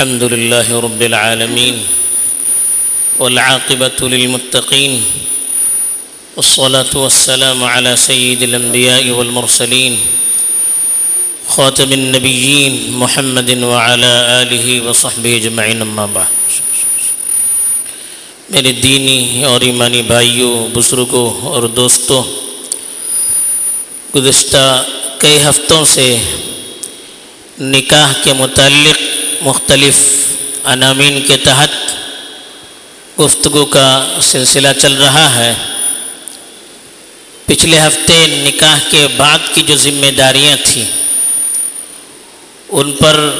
الحمد لله رب العالمين والعاقبة للمتقين والصلاة والسلام على سيد الأنبياء والمرسلين خاتم النبيين محمد وعلى آله وصحبه اجمعين اما بعد میرے دینی اور ایمانی بھائیوں بزرگوں اور دوستوں گزشتہ کئی ہفتوں سے نکاح کے متعلق مختلف عنامین کے تحت گفتگو کا سلسلہ چل رہا ہے۔ پچھلے ہفتے نکاح کے بعد کی جو ذمہ داریاں تھیں، ان پر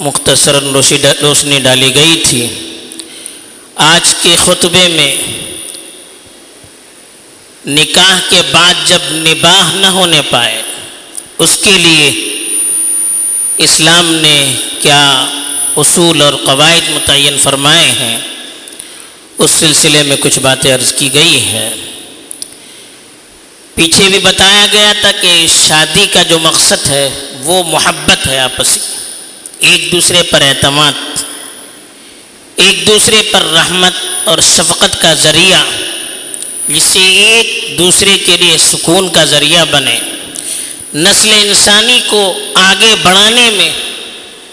مختصراً روشنی ڈالی گئی تھی۔ آج کے خطبے میں نکاح کے بعد جب نباہ نہ ہونے پائے، اس کے لیے اسلام نے کیا اصول اور قواعد متعین فرمائے ہیں؟ اس سلسلے میں کچھ باتیں عرض کی گئی ہے پیچھے بھی بتایا گیا تھا کہ شادی کا جو مقصد ہے، وہ محبت ہے آپسی۔ ایک دوسرے پر اعتماد، ایک دوسرے پر رحمت اور شفقت کا ذریعہ، جس سے ایک دوسرے کے لیے سکون کا ذریعہ بنے۔ نسل انسانی کو آگے بڑھانے میں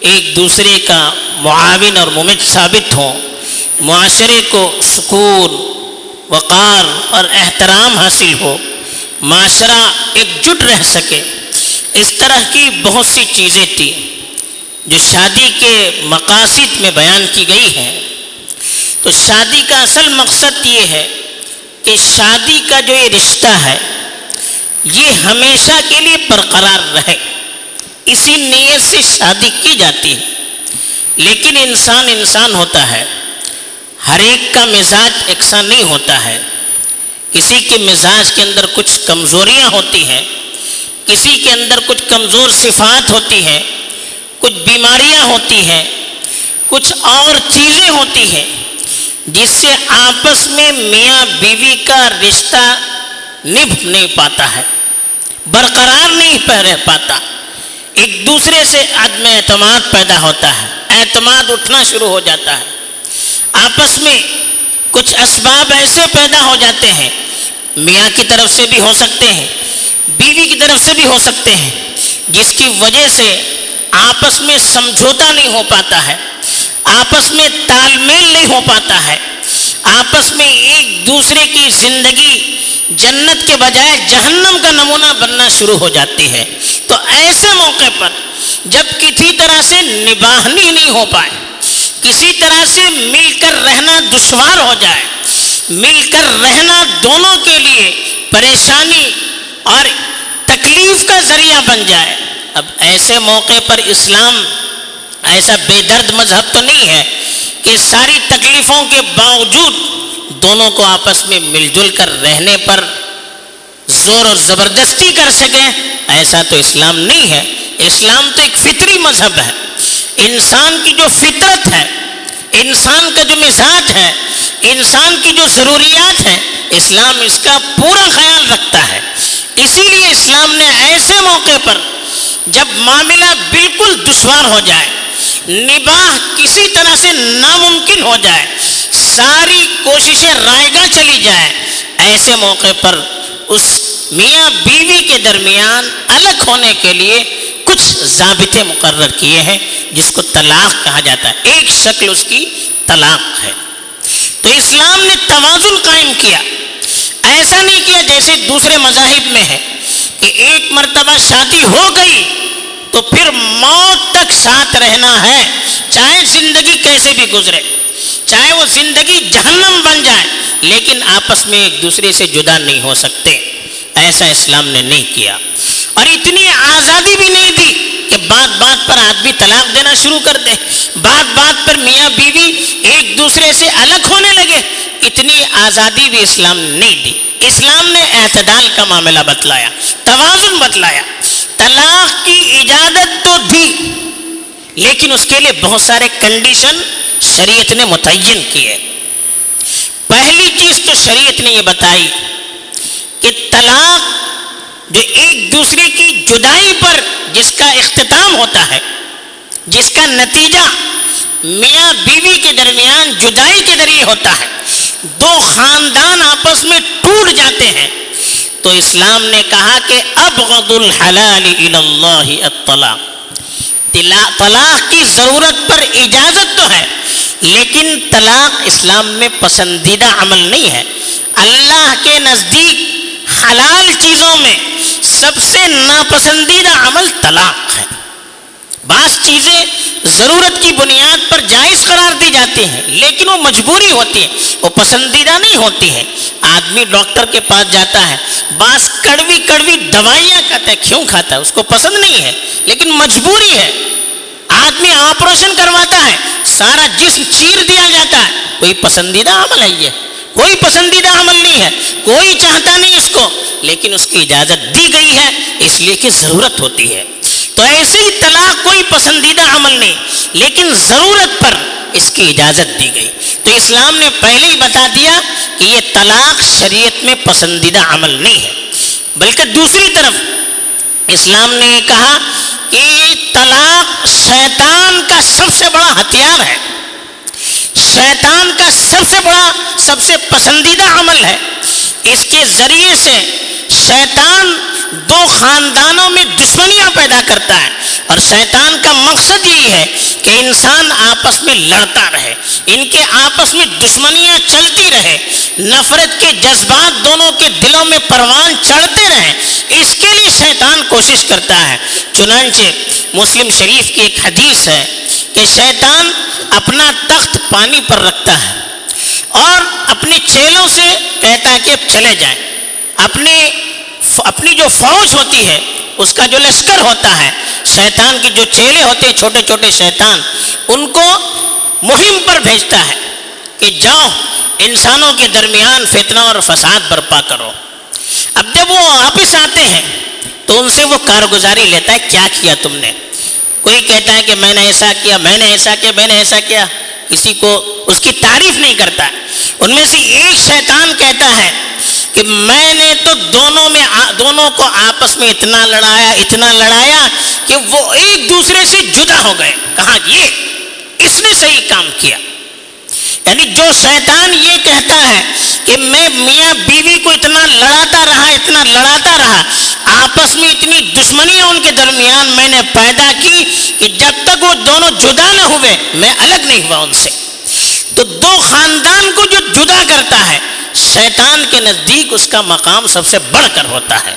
ایک دوسرے کا معاون اور ممد ثابت ہوں۔ معاشرے کو سکون، وقار اور احترام حاصل ہو۔ معاشرہ ایک جٹ رہ سکے۔ اس طرح کی بہت سی چیزیں تھیں جو شادی کے مقاصد میں بیان کی گئی ہیں۔ تو شادی کا اصل مقصد یہ ہے کہ شادی کا جو یہ رشتہ ہے یہ ہمیشہ کے لیے برقرار رہے۔ اسی نیت سے شادی کی جاتی ہے۔ لیکن انسان انسان ہوتا ہے۔ ہر ایک کا مزاج یکساں نہیں ہوتا ہے۔ کسی کے مزاج کے اندر کچھ کمزوریاں ہوتی ہیں۔ کسی کے اندر کچھ کمزور صفات ہوتی ہیں۔ کچھ بیماریاں ہوتی ہیں۔ کچھ اور چیزیں ہوتی ہیں۔ جس سے آپس میں میاں بیوی کا رشتہ نبھ نہیں پاتا ہے۔ برقرار نہیں رہ پاتا۔ ایک دوسرے سے عدم اعتماد پیدا ہوتا ہے۔ اعتماد اٹھنا شروع ہو جاتا ہے۔ آپس میں کچھ اسباب ایسے پیدا ہو جاتے ہیں۔ میاں کی طرف سے بھی ہو سکتے ہیں۔ بیوی کی طرف سے بھی ہو سکتے ہیں۔ جس کی وجہ سے آپس میں سمجھوتا نہیں ہو پاتا ہے۔ آپس میں تال میل نہیں ہو پاتا ہے۔ آپس میں ایک دوسرے کی زندگی جنت کے بجائے جہنم کا نمونہ بننا شروع ہو جاتی ہے۔ تو ایسے موقع پر جب کسی طرح سے نباہنی نہیں ہو پائے، کسی طرح سے مل کر رہنا دشوار ہو جائے، مل کر رہنا دونوں کے لیے پریشانی اور تکلیف کا ذریعہ بن جائے۔ اب ایسے موقع پر اسلام ایسا بے درد مذہب تو نہیں ہے کہ ساری تکلیفوں کے باوجود دونوں کو آپس میں مل جل کر رہنے پر زور اور زبردستی کر سکیں، ایسا تو اسلام نہیں ہے۔ اسلام تو ایک فطری مذہب ہے۔ انسان کی جو فطرت ہے، انسان کا جو مزاج ہے، انسان کی جو ضروریات ہیں، اسلام اس کا پورا خیال رکھتا ہے۔ اسی لیے اسلام نے ایسے موقع پر جب معاملہ بالکل دشوار ہو جائے نباہ کسی طرح سے ناممکن ہو جائے، ساری کوششیں رائے گاہ چلی جائے ایسے موقع پر اس میاں بیوی کے درمیان الگ ہونے کے لیے کچھ ضابطے مقرر کیے ہیں، جس کو طلاق کہا جاتا ہے۔ ایک شکل اس کی طلاق ہے۔ تو اسلام نے توازن قائم کیا۔ ایسا نہیں کیا جیسے دوسرے مذاہب میں ہے کہ ایک مرتبہ شادی ہو گئی تو پھر موت تک ساتھ رہنا ہے۔ چاہے زندگی کیسے بھی گزرے، چاہے وہ زندگی جہنم بن جائے، لیکن آپس میں ایک دوسرے سے جدا نہیں ہو سکتے۔ ایسا اسلام نے نہیں کیا۔ اور اتنی آزادی بھی نہیں دی کہ بات بات پر آدمی طلاق دینا شروع کر دے۔ بات بات پر میاں بیوی ایک دوسرے سے الگ ہونے لگے۔ اتنی آزادی بھی اسلام نے نہیں دی۔ اسلام نے اعتدال کا معاملہ بتلایا، توازن بتلایا۔ طلاق کی اجازت تو دی، لیکن اس کے لیے بہت سارے کنڈیشن شریعت نے متعین کیے۔ پہلی چیز تو شریعت نے یہ بتائی کہ طلاق جو ایک دوسرے کی جدائی پر جس کا اختتام ہوتا ہے، جس کا نتیجہ میاں بیوی کے درمیان جدائی کے ذریعے ہوتا ہے، دو خاندان آپس میں ٹوٹ جاتے ہیں۔ تو اسلام نے کہا کہ ابغض الحلال اللہ الطلاق۔ طلاق کی ضرورت پر اجازت تو ہے، لیکن طلاق اسلام میں پسندیدہ عمل نہیں ہے۔ اللہ کے نزدیک حلال چیزوں میں سب سے ناپسندیدہ عمل طلاق ہے۔ بعض چیزیں ضرورت کی بنیاد پر جائز قرار دی جاتی ہیں لیکن وہ مجبوری ہوتی ہے، وہ پسندیدہ نہیں ہوتی ہے۔ آدمی ڈاکٹر کے پاس جاتا ہے بعض کڑوی کڑوی دوائیاں کہتا ہے کیوں کھاتا ہے، اس کو پسند نہیں ہے، لیکن مجبوری ہے۔ آدمی آپریشن کرواتا ہے، سارا جسم چیر دیا جاتا ہے۔ کوئی پسندیدہ عمل ہے یہ؟ کوئی پسندیدہ عمل نہیں ہے، کوئی چاہتا نہیں اس کو، لیکن اس کی اجازت دی گئی ہے، اس لیے کہ ضرورت ہوتی ہے۔ تو ایسی طلاق کوئی پسندیدہ عمل نہیں، لیکن ضرورت پر اس کی اجازت دی گئی۔ تو اسلام نے پہلے ہی بتا دیا کہ یہ طلاق شریعت میں پسندیدہ عمل نہیں ہے۔ بلکہ دوسری طرف اسلام نے یہ کہا کہ طلاق شیطان کا سب سے بڑا ہتھیار ہے۔ شیطان کا سب سے بڑا، سب سے پسندیدہ عمل ہے۔ اس کے ذریعے سے شیطان دو خاندانوں میں دشمنیاں پیدا کرتا ہے اور شیطان کا مقصد یہی ہے کہ انسان آپس میں لڑتا رہے، ان کے آپس میں دشمنیاں چلتی رہے، نفرت کے جذبات دونوں کے دلوں میں پروان چڑھتے رہے۔ اس کے لیے شیطان کوشش کرتا ہے۔ چنانچہ مسلم شریف کی ایک حدیث ہے کہ شیطان اپنا تخت پانی پر رکھتا ہے اور اپنے چیلوں سے کہتا ہے کہ اب چلے جائیں۔ اپنے اپنی جو فوج ہوتی ہے، اس کا جو لشکر ہوتا ہے، شیطان کی جو چیلے ہوتے ہیں، چھوٹے چھوٹے شیطان، ان کو مہم پر بھیجتا ہے کہ جاؤ، انسانوں کے درمیان فتنہ اور فساد برپا کرو۔ اب جب وہ واپس آتے ہیں، تو ان سے وہ کارگزاری لیتا ہے، کیا کیا تم نے؟ کوئی کہتا ہے کہ میں نے ایسا کیا، میں نے ایسا کیا، میں نے ایسا کیا۔ کسی کو اس کی تعریف نہیں کرتا۔ ان میں سے ایک شیطان کہتا ہے کہ میں نے تو دونوں میں دونوں کو آپس میں اتنا لڑایا اتنا لڑایا کہ وہ ایک دوسرے سے جدا ہو گئے۔ کہا، یہ اس نے صحیح کام کیا؟ یعنی جو شیطان یہ کہتا ہے کہ میں میاں بیوی کو اتنا لڑاتا رہا، اتنا لڑاتا رہا، آپس میں اتنی دشمنیاں ان کے درمیان میں نے پیدا کی کہ جب تک وہ دونوں جدا نہ ہوئے، میں الگ نہیں ہوا ان سے۔ تو دو خاندان کو جو جدا کرتا ہے شیطان کے نزدیک اس کا مقام سب سے بڑھ کر ہوتا ہے۔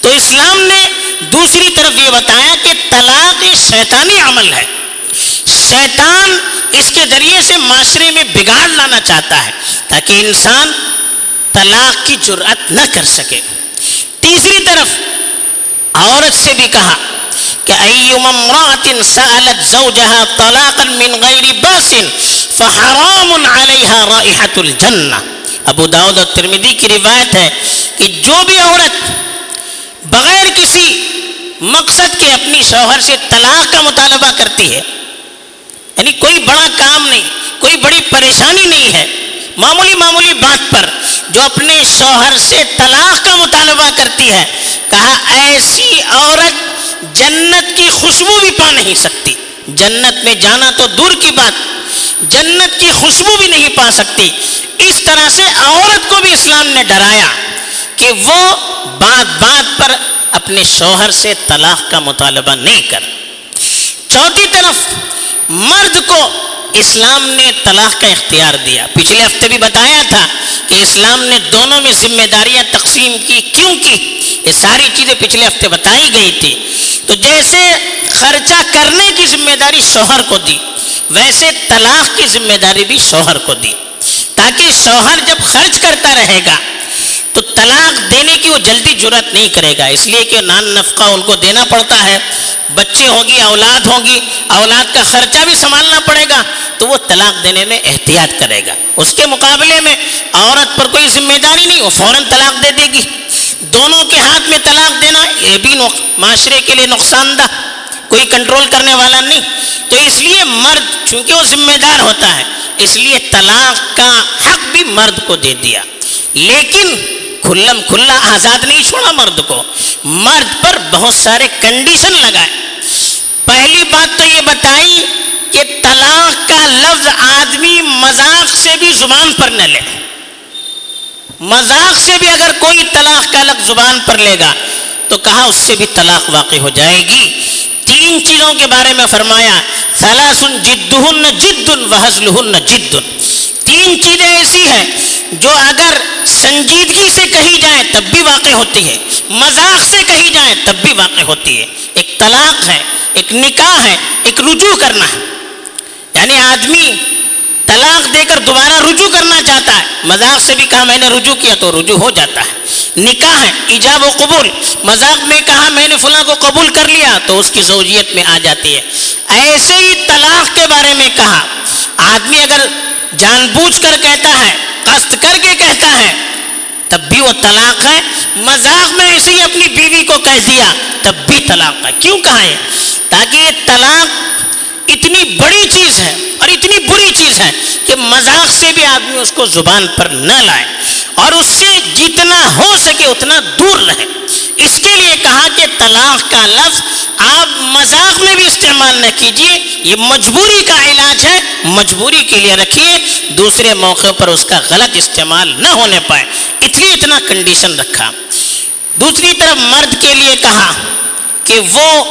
تو اسلام نے دوسری طرف یہ بتایا کہ طلاق شیطانی عمل ہے۔ شیطان اس کے ذریعے سے معاشرے میں بگاڑ لانا چاہتا ہے تاکہ انسان طلاق کی جرأت نہ کر سکے۔ تیسری طرف عورت سے بھی کہا کہ ایوم امرات سألت زوجها طلاقا من غیر باس فحرام علیها رائحة الجنہ۔ ابو داود اور ترمیدی کی روایت ہے کہ جو بھی عورت بغیر کسی مقصد کے اپنی شوہر سے طلاق کا مطالبہ کرتی ہے یعنی کوئی بڑا کام نہیں، کوئی بڑی پریشانی نہیں ہے، معمولی معمولی بات پر جو اپنے شوہر سے طلاق کا مطالبہ کرتی ہے، کہا ایسی عورت جنت کی خوشبو بھی پا نہیں سکتی۔ جنت میں جانا تو دور کی بات جنت کی خوشبو بھی نہیں پا سکتی۔ اس طرح سے عورت کو بھی اسلام نے ڈرایا کہ وہ بات بات پر اپنے شوہر سے طلاق کا مطالبہ نہیں کر۔ چوتھی طرف، مرد کو اسلام نے طلاق کا اختیار دیا۔ پچھلے ہفتے بھی بتایا تھا کہ اسلام نے دونوں میں ذمہ داریاں تقسیم کی۔ کیوں کی؟ یہ ساری چیزیں پچھلے ہفتے بتائی گئی تھی۔ تو جیسے خرچہ کرنے کی ذمہ داری شوہر کو دی۔ ویسے طلاق کی ذمہ داری بھی شوہر کو دی۔ تاکہ شوہر جب خرچ کرتا رہے گا، تو طلاق دینے کی وہ جلدی جرت نہیں کرے گا۔ اس لیے کہ نان نفقہ ان کو دینا پڑتا ہے۔ بچے ہوگی اولاد ہوگی اولاد کا خرچہ بھی سنبھالنا پڑے گا، تو وہ طلاق دینے میں احتیاط کرے گا۔ اس کے مقابلے میں عورت پر کوئی ذمہ داری نہیں، وہ فوراً طلاق دے دے گی۔ دونوں کے ہاتھ میں طلاق دینا یہ بھی معاشرے کے لیے نقصان دہ۔ کوئی کنٹرول کرنے والا نہیں۔ تو اس لیے مرد چونکہ وہ ذمہ دار ہوتا ہے، اس لیے طلاق کا حق بھی مرد کو دے دیا۔ لیکن کھلم کھلا آزاد نہیں چھوڑا مرد کو۔ مرد پر بہت سارے کنڈیشن لگائے۔ پہلی بات تو یہ بتائی کہ طلاق لفظ آدمی مذاق سے بھی زبان پر نہ لے۔ مذاق سے بھی اگر کوئی طلاق کا لفظ زبان پر لے گا تو کہا اس سے بھی طلاق واقع ہو جائے گی۔ تین چیزوں کے بارے میں فرمایا، ثلاثن جدہن جد وحزلہن جد تین چیزیں ایسی ہیں جو اگر سنجیدگی سے کہی جائیں تب بھی واقع ہوتی ہے مذاق سے کہی جائیں تب بھی واقع ہوتی ہے ایک طلاق ہے، ایک نکاح ہے، ایک رجوع کرنا۔ ہے یعنی آدمی طلاق دے کر دوبارہ رجوع کرنا چاہتا ہے، مذاق سے بھی کہا میں نے رجوع کیا تو رجوع ہو جاتا ہے۔ نکاح ہے، ایجاب و قبول۔ مذاق میں کہا میں نے فلاں کو قبول کر لیا تو اس کی زوجیت میں آ جاتی ہے۔ ایسے ہی طلاق کے بارے میں کہا۔ آدمی اگر جان بوجھ کر کہتا ہے، قصد کر کے کہتا ہے، تب بھی وہ طلاق ہے۔ مذاق میں ایسے ہی اپنی بیوی کو کہہ دیا، تب بھی طلاق ہے۔ کیوں کہا ہے تاکہ یہ طلاق اتنی بڑی چیز ہے اور اتنی بری چیز ہے کہ مذاق سے بھی آدمی اس کو زبان پر نہ لائے۔ اور سے جتنا ہو سکے اتنا دور رہے اس کے لیے کہا کہ طلاق کا لفظ آپ مذاق میں بھی استعمال نہ کیجیے یہ مجبوری کا علاج ہے۔ مجبوری کے لیے رکھیے۔ دوسرے موقع پر اس کا غلط استعمال نہ ہونے پائے۔ اس لیے اتنا کنڈیشن رکھا۔ دوسری طرف مرد کے لیے کہا کہ وہ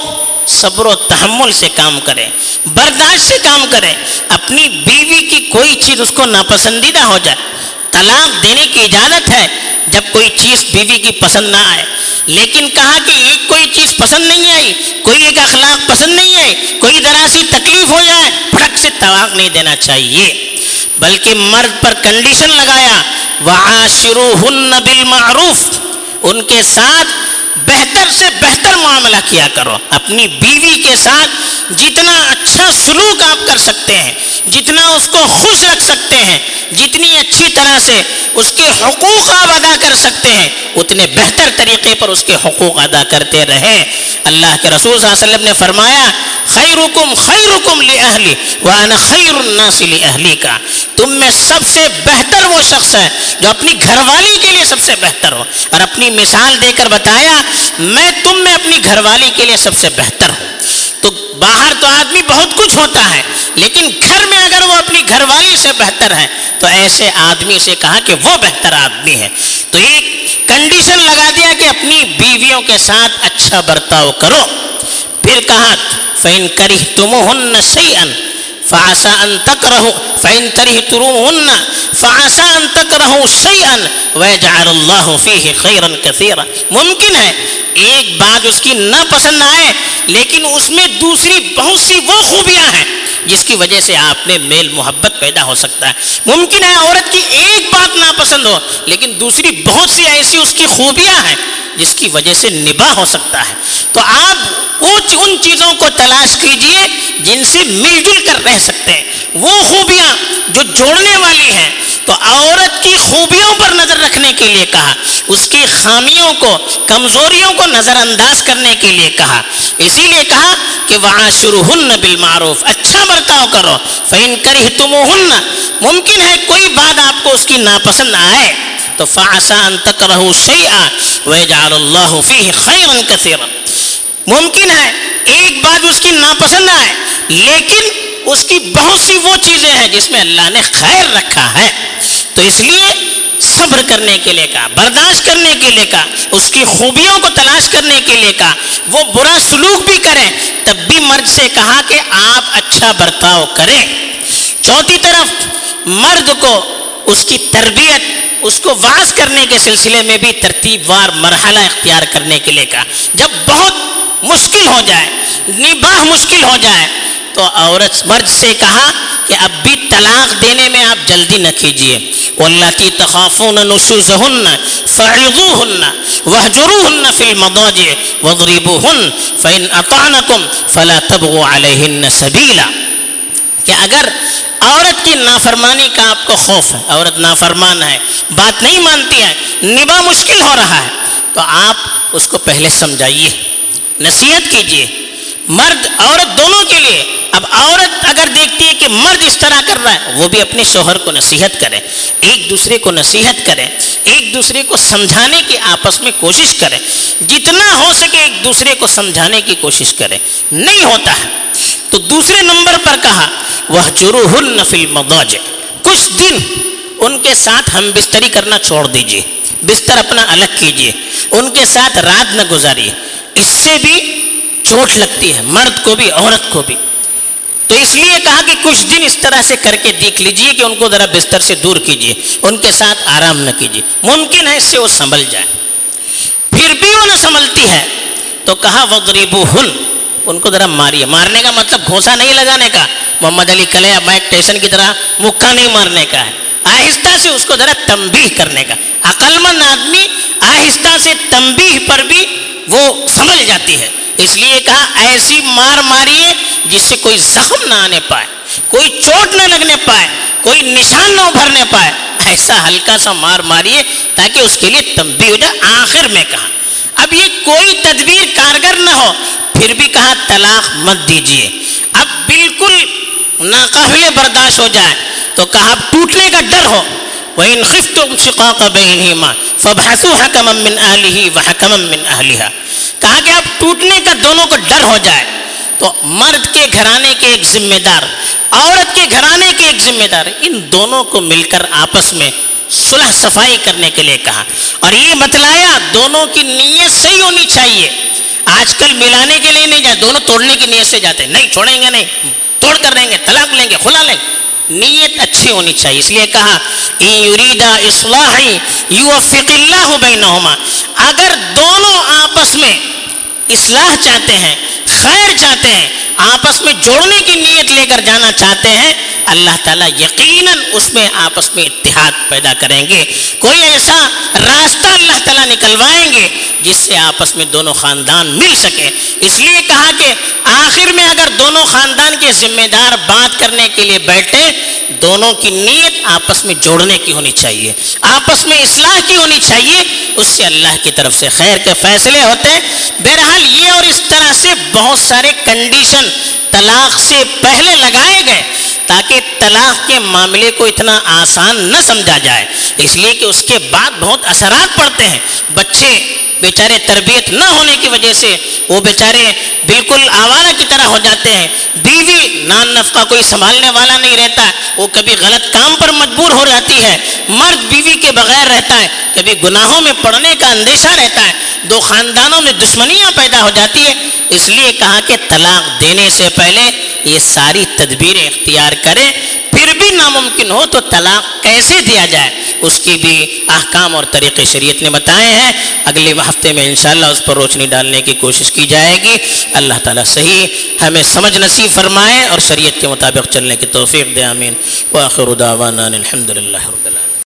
صبر و تحمل سے کام کرے، برداشت سے کام کرے۔ اپنی بیوی کی کوئی چیز اس کو ناپسندیدہ ہو جائے۔ طلاق دینے کی اجازت ہے جب کوئی چیز بیوی کی پسند نہ آئے۔ لیکن کہا کہ ایک کوئی چیز پسند نہیں آئی، کوئی ایک اخلاق پسند نہیں آئی کوئی ذرا سی تکلیف ہو جائے پھٹک سے طلاق نہیں دینا چاہیے۔ بلکہ مرد پر کنڈیشن لگایا وَعَاشِرُهُنَّ بِالْمَعْرُوفِ۔ ان کے ساتھ بہتر سے بہتر معاملہ کیا کرو۔ اپنی بیوی کے ساتھ جتنا اچھا سلوک آپ کر سکتے ہیں، جتنا اس کو خوش رکھ سکتے ہیں، جتنی اچھی طرح سے اس کے حقوق آپ ادا کر سکتے ہیں، اتنے بہتر طریقے پر اس کے حقوق ادا کرتے رہیں۔ اللہ کے رسول صلی اللہ علیہ وسلم نے فرمایا، خیرکم خیرکم لاہلی وانا خیر الناس لاہلی کا تم میں سب سے بہتر وہ شخص ہے جو اپنی گھر والی کے لیے سب سے بہتر ہو۔ اور اپنی مثال دے کر بتایا، میں تم میں اپنی گھر والی کے لیے سب سے بہتر ہوں۔ تو باہر تو آدمی بہت کچھ ہوتا ہے، لیکن گھر میں اگر وہ اپنی گھر والی سے بہتر ہے تو ایسے آدمی سے کہا کہ وہ بہتر آدمی ہے۔ تو ایک کنڈیشن لگا دیا کہ اپنی بیویوں کے ساتھ اچھا برتاؤ کرو۔ پھر کہا فین کری تم ہن فعسى ان فاسا ان كرهتموهن رہو فین کری ترو فاسا ان تک رہو سی ان وجعل اللہ فیہ ممکن ہے، ایک بات اس کی نہ پسند آئے، لیکن اس میں دوسری بہت سی وہ خوبیاں ہیں۔ جس کی وجہ سے آپ میں میل محبت پیدا ہو سکتا ہے۔ ممکن ہے عورت کی ایک بات ناپسند ہو، لیکن دوسری بہت سی ایسی اس کی خوبیاں ہیں جس کی وجہ سے نباہ ہو سکتا ہے۔ تو آپ ان چیزوں کو تلاش کیجیے، جن سے مل جل کر رہ سکتے ہیں۔ وہ خوبیاں جو جوڑنے والی ہیں تو عورت کی خوبیوں پر نظر رکھنے کے لیے کہا، اس کی خامیوں کو، کمزوریوں کو نظر انداز کرنے کے لیے کہا۔ اسی لیے کہا کہ وہاں شروع ہن بالمعروف اچھا برتاؤ کرو۔ فین کری تم ممکن ہے کوئی بات آپ کو اس کی ناپسند آئے۔ تو فاسا تک رہو سی وجعل اللہ فیہ خیرا کثیرا ممکن ہے ایک بات اس کی ناپسند آئے، لیکن اس کی بہت سی وہ چیزیں ہیں جس میں اللہ نے خیر رکھا ہے۔ تو اس لیے صبر کرنے کے لیے کہا، برداشت کرنے کے لیے کہا، اس کی خوبیوں کو تلاش کرنے کے لیے کہا۔ وہ برا سلوک بھی کریں، تب بھی مرد سے کہا کہ آپ اچھا برتاؤ کریں۔ چوتھی طرف، مرد کو اس کی تربیت، اس کو واز کرنے کے سلسلے میں بھی ترتیب وار مرحلہ اختیار کرنے کے لیے کہا۔ جب بہت مشکل ہو جائے، نباہ مشکل ہو جائے تو عورت مرد سے کہا کہ اب بھی طلاق دینے میں آپ جلدی نہ کیجیے اللہ کی تخافون نشوزہن فعظوہن وحجروہن فی المضاجع وضربوہن فإن اطعنکم فلا تبغوا سبیلا۔ کہ اگر عورت کی نافرمانی کا آپ کو خوف ہے، عورت نافرمان ہے، بات نہیں مانتی ہے نبا مشکل ہو رہا ہے، تو آپ اس کو پہلے سمجھائیے، نصیحت کیجیے مرد، عورت دونوں کے لیے اب عورت اگر دیکھتی ہے کہ مرد اس طرح کر رہا ہے، وہ بھی اپنے شوہر کو نصیحت کرے، ایک دوسرے کو نصیحت کرے، ایک دوسرے کو سمجھانے کی آپس میں کوشش کرے۔ جتنا ہو سکے ایک دوسرے کو سمجھانے کی کوشش کرے۔ نہیں ہوتا ہے۔ تو دوسرے نمبر پر کہا وہ جروح النفل مدوج کچھ دن ان کے ساتھ ہم بستری کرنا چھوڑ دیجیے بستر اپنا الگ کیجیے ان کے ساتھ رات نہ گزاریے۔ اس سے بھی چوٹ لگتی ہے، مرد کو بھی، عورت کو بھی۔ تو اس لیے کہا کہ کچھ دن اس طرح سے کر کے دیکھ لیجیے کہ ان کو ذرا بستر سے دور کیجیے، ان کے ساتھ آرام نہ کیجیے۔ ممکن ہے اس سے وہ سنبھل جائے۔ پھر بھی وہ نہ سنبھلتی ہے۔ تو کہا وغریبو ہن ان کو ذرا ماریے۔ مارنے کا مطلب گھوسا نہیں لگانے کا۔ Muhammad Ali Clay Mike Tyson کی طرح مکہ نہیں مارنے کا ہے۔ آہستہ سے اس کو ذرا تنبیہ کرنے کا۔ عقل مند آدمی آہستہ سے تنبیہ پر بھی وہ سمجھ جاتی ہے۔ اس لیے کہا، ایسی مار ماریے جس سے کوئی زخم نہ آنے پائے، کوئی چوٹ نہ لگنے پائے، کوئی نشان نہ ابھرنے پائے، ایسا ہلکا سا مار ماریے تاکہ اس کے لیے تنبیہ ہو جائے آخر میں کہا۔ اب یہ کوئی تدبیر کارگر نہ ہو، پھر بھی کہا، طلاق مت دیجیے۔ اب بالکل ناقابل برداشت ہو جائے۔ تو کہا، اب ٹوٹنے کا ڈر ہو۔ وَإِنْ خِفْتُمْ شِقَاقَ بَيْنِهِمَا فَبْحَثُوا حَكَمًا مِّنْ أَهْلِهِ وَحَكَمًا مِّنْ أَهْلِهَا۔ کہا کہ اب ٹوٹنے کا دونوں کو ڈر ہو جائے۔ تو مرد کے گھرانے کے ایک ذمہ دار، عورت کے گھرانے کے ایک ذمہ دار، ان دونوں کو مل کر آپس میں صلح صفائی کرنے کے لیے کہا۔ اور یہ بتلایا دونوں کی نیت صحیح ہونی چاہیے۔ آج کل ملانے کے لیے نہیں جاتے دونوں توڑنے کی نیت سے جاتے نہیں چھوڑیں گے، نہیں۔ توڑ کر لیں گے، طلاق لیں گے کھلا لیں۔ گے نیت اچھی ہونی چاہیے۔ اس لیے کہا یریدا اصلاحی یوفق اللہ بینہما۔ اگر دونوں آپس میں اصلاح چاہتے ہیں خیر چاہتے ہیں آپس میں جوڑنے کی نیت لے کر جانا چاہتے ہیں اللہ تعالیٰ یقیناً اس میں آپس میں اتحاد پیدا کریں گے۔ کوئی ایسا راستہ اللہ تعالیٰ نکلوائیں گے جس سے آپس میں دونوں خاندان مل سکے اس لیے کہا کہ آخر میں اگر دونوں خاندان کے ذمہ دار بات کرنے کے لیے بیٹھے دونوں کی نیت آپس میں جوڑنے کی ہونی چاہیے۔ آپس میں اصلاح کی ہونی چاہیے۔ اس سے اللہ کی طرف سے خیر کے فیصلے ہوتے ہیں۔ بہرحال یہ اور اس طرح سے بہت سارے کنڈیشن طلاق سے پہلے لگائے گئے۔ تاکہ طلاق کے معاملے کو اتنا آسان نہ سمجھا جائے۔ اس لیے کہ اس کے بعد بہت اثرات پڑتے ہیں۔ بچے بیچارے تربیت نہ ہونے کی وجہ سے وہ بیچارے بالکل آوارہ کی طرح ہو جاتے ہیں۔ بیوی نان نفقہ کوئی سنبھالنے والا نہیں رہتا، وہ کبھی غلط کام پر مجبور ہو جاتی ہے۔ مرد بیوی کے بغیر رہتا ہے، کبھی گناہوں میں پڑنے کا اندیشہ رہتا ہے۔ دو خاندانوں میں دشمنیاں پیدا ہو جاتی ہے اس لیے کہا کہ طلاق دینے سے پہلے یہ ساری تدبیریں اختیار کریں، پھر بھی ناممکن ہو تو طلاق کیسے دیا جائے۔ اس کی بھی احکام اور طریقے شریعت نے بتائے ہیں۔ اگلے ہفتے میں انشاءاللہ اس پر روشنی ڈالنے کی کوشش کی جائے گی۔ اللہ تعالیٰ صحیح ہمیں سمجھ نصیب فرمائے اور شریعت کے مطابق چلنے کی توفیق دے، آمین۔ وآخر دعوانا الحمد للہ رب العالمین۔